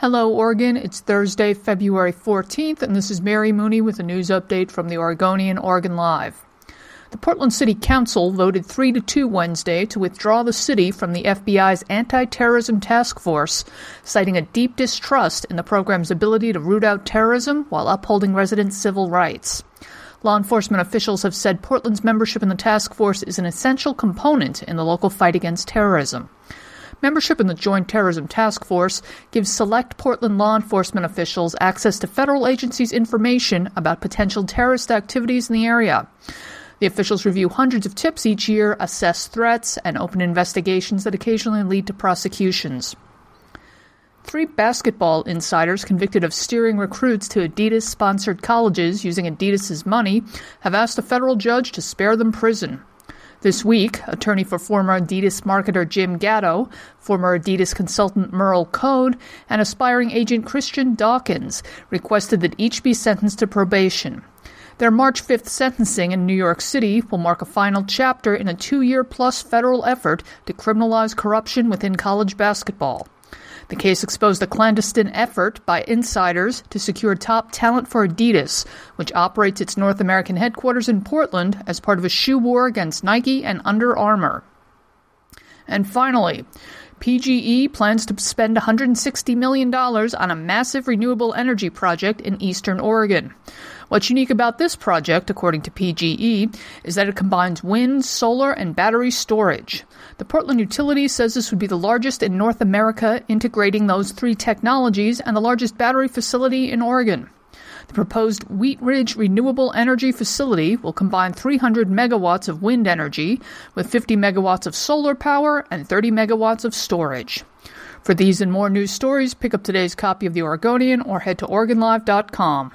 Hello, Oregon. It's Thursday, February 14th, and this is Mary Mooney with a news update from the Oregonian Oregon Live. The Portland City Council voted 3 to 2 Wednesday to withdraw the city from the FBI's anti terrorism task force, citing a deep distrust in the program's ability to root out terrorism while upholding residents' civil rights. Law enforcement officials have said Portland's membership in the task force is an essential component in the local fight against terrorism. Membership in the Joint Terrorism Task Force gives select Portland law enforcement officials access to federal agencies' information about potential terrorist activities in the area. The officials review hundreds of tips each year, assess threats, and open investigations that occasionally lead to prosecutions. Three basketball insiders convicted of steering recruits to Adidas sponsored colleges using Adidas's money have asked a federal judge to spare them prison. This week, attorney for former Adidas marketer Jim Gatto, former Adidas consultant Merl Code, and aspiring agent Christian Dawkins requested that each be sentenced to probation. Their March 5th sentencing in New York City will mark a final chapter in a two year plus federal effort to criminalize corruption within college basketball. The case exposed a clandestine effort by insiders to secure top talent for Adidas, which operates its North American headquarters in Portland as part of a shoe war against Nike and Under Armour. And finally, PGE plans to spend $160 million on a massive renewable energy project in eastern Oregon. What's unique about this project, according to PGE, is that it combines wind, solar, and battery storage. The Portland utility says this would be the largest in North America integrating those three technologies and the largest battery facility in Oregon. The proposed Wheatridge Renewable Energy Facility will combine 300 megawatts of wind energy with 50 megawatts of solar power and 30 megawatts of storage. For these and more news stories, pick up today's copy of The Oregonian or head to OregonLive.com.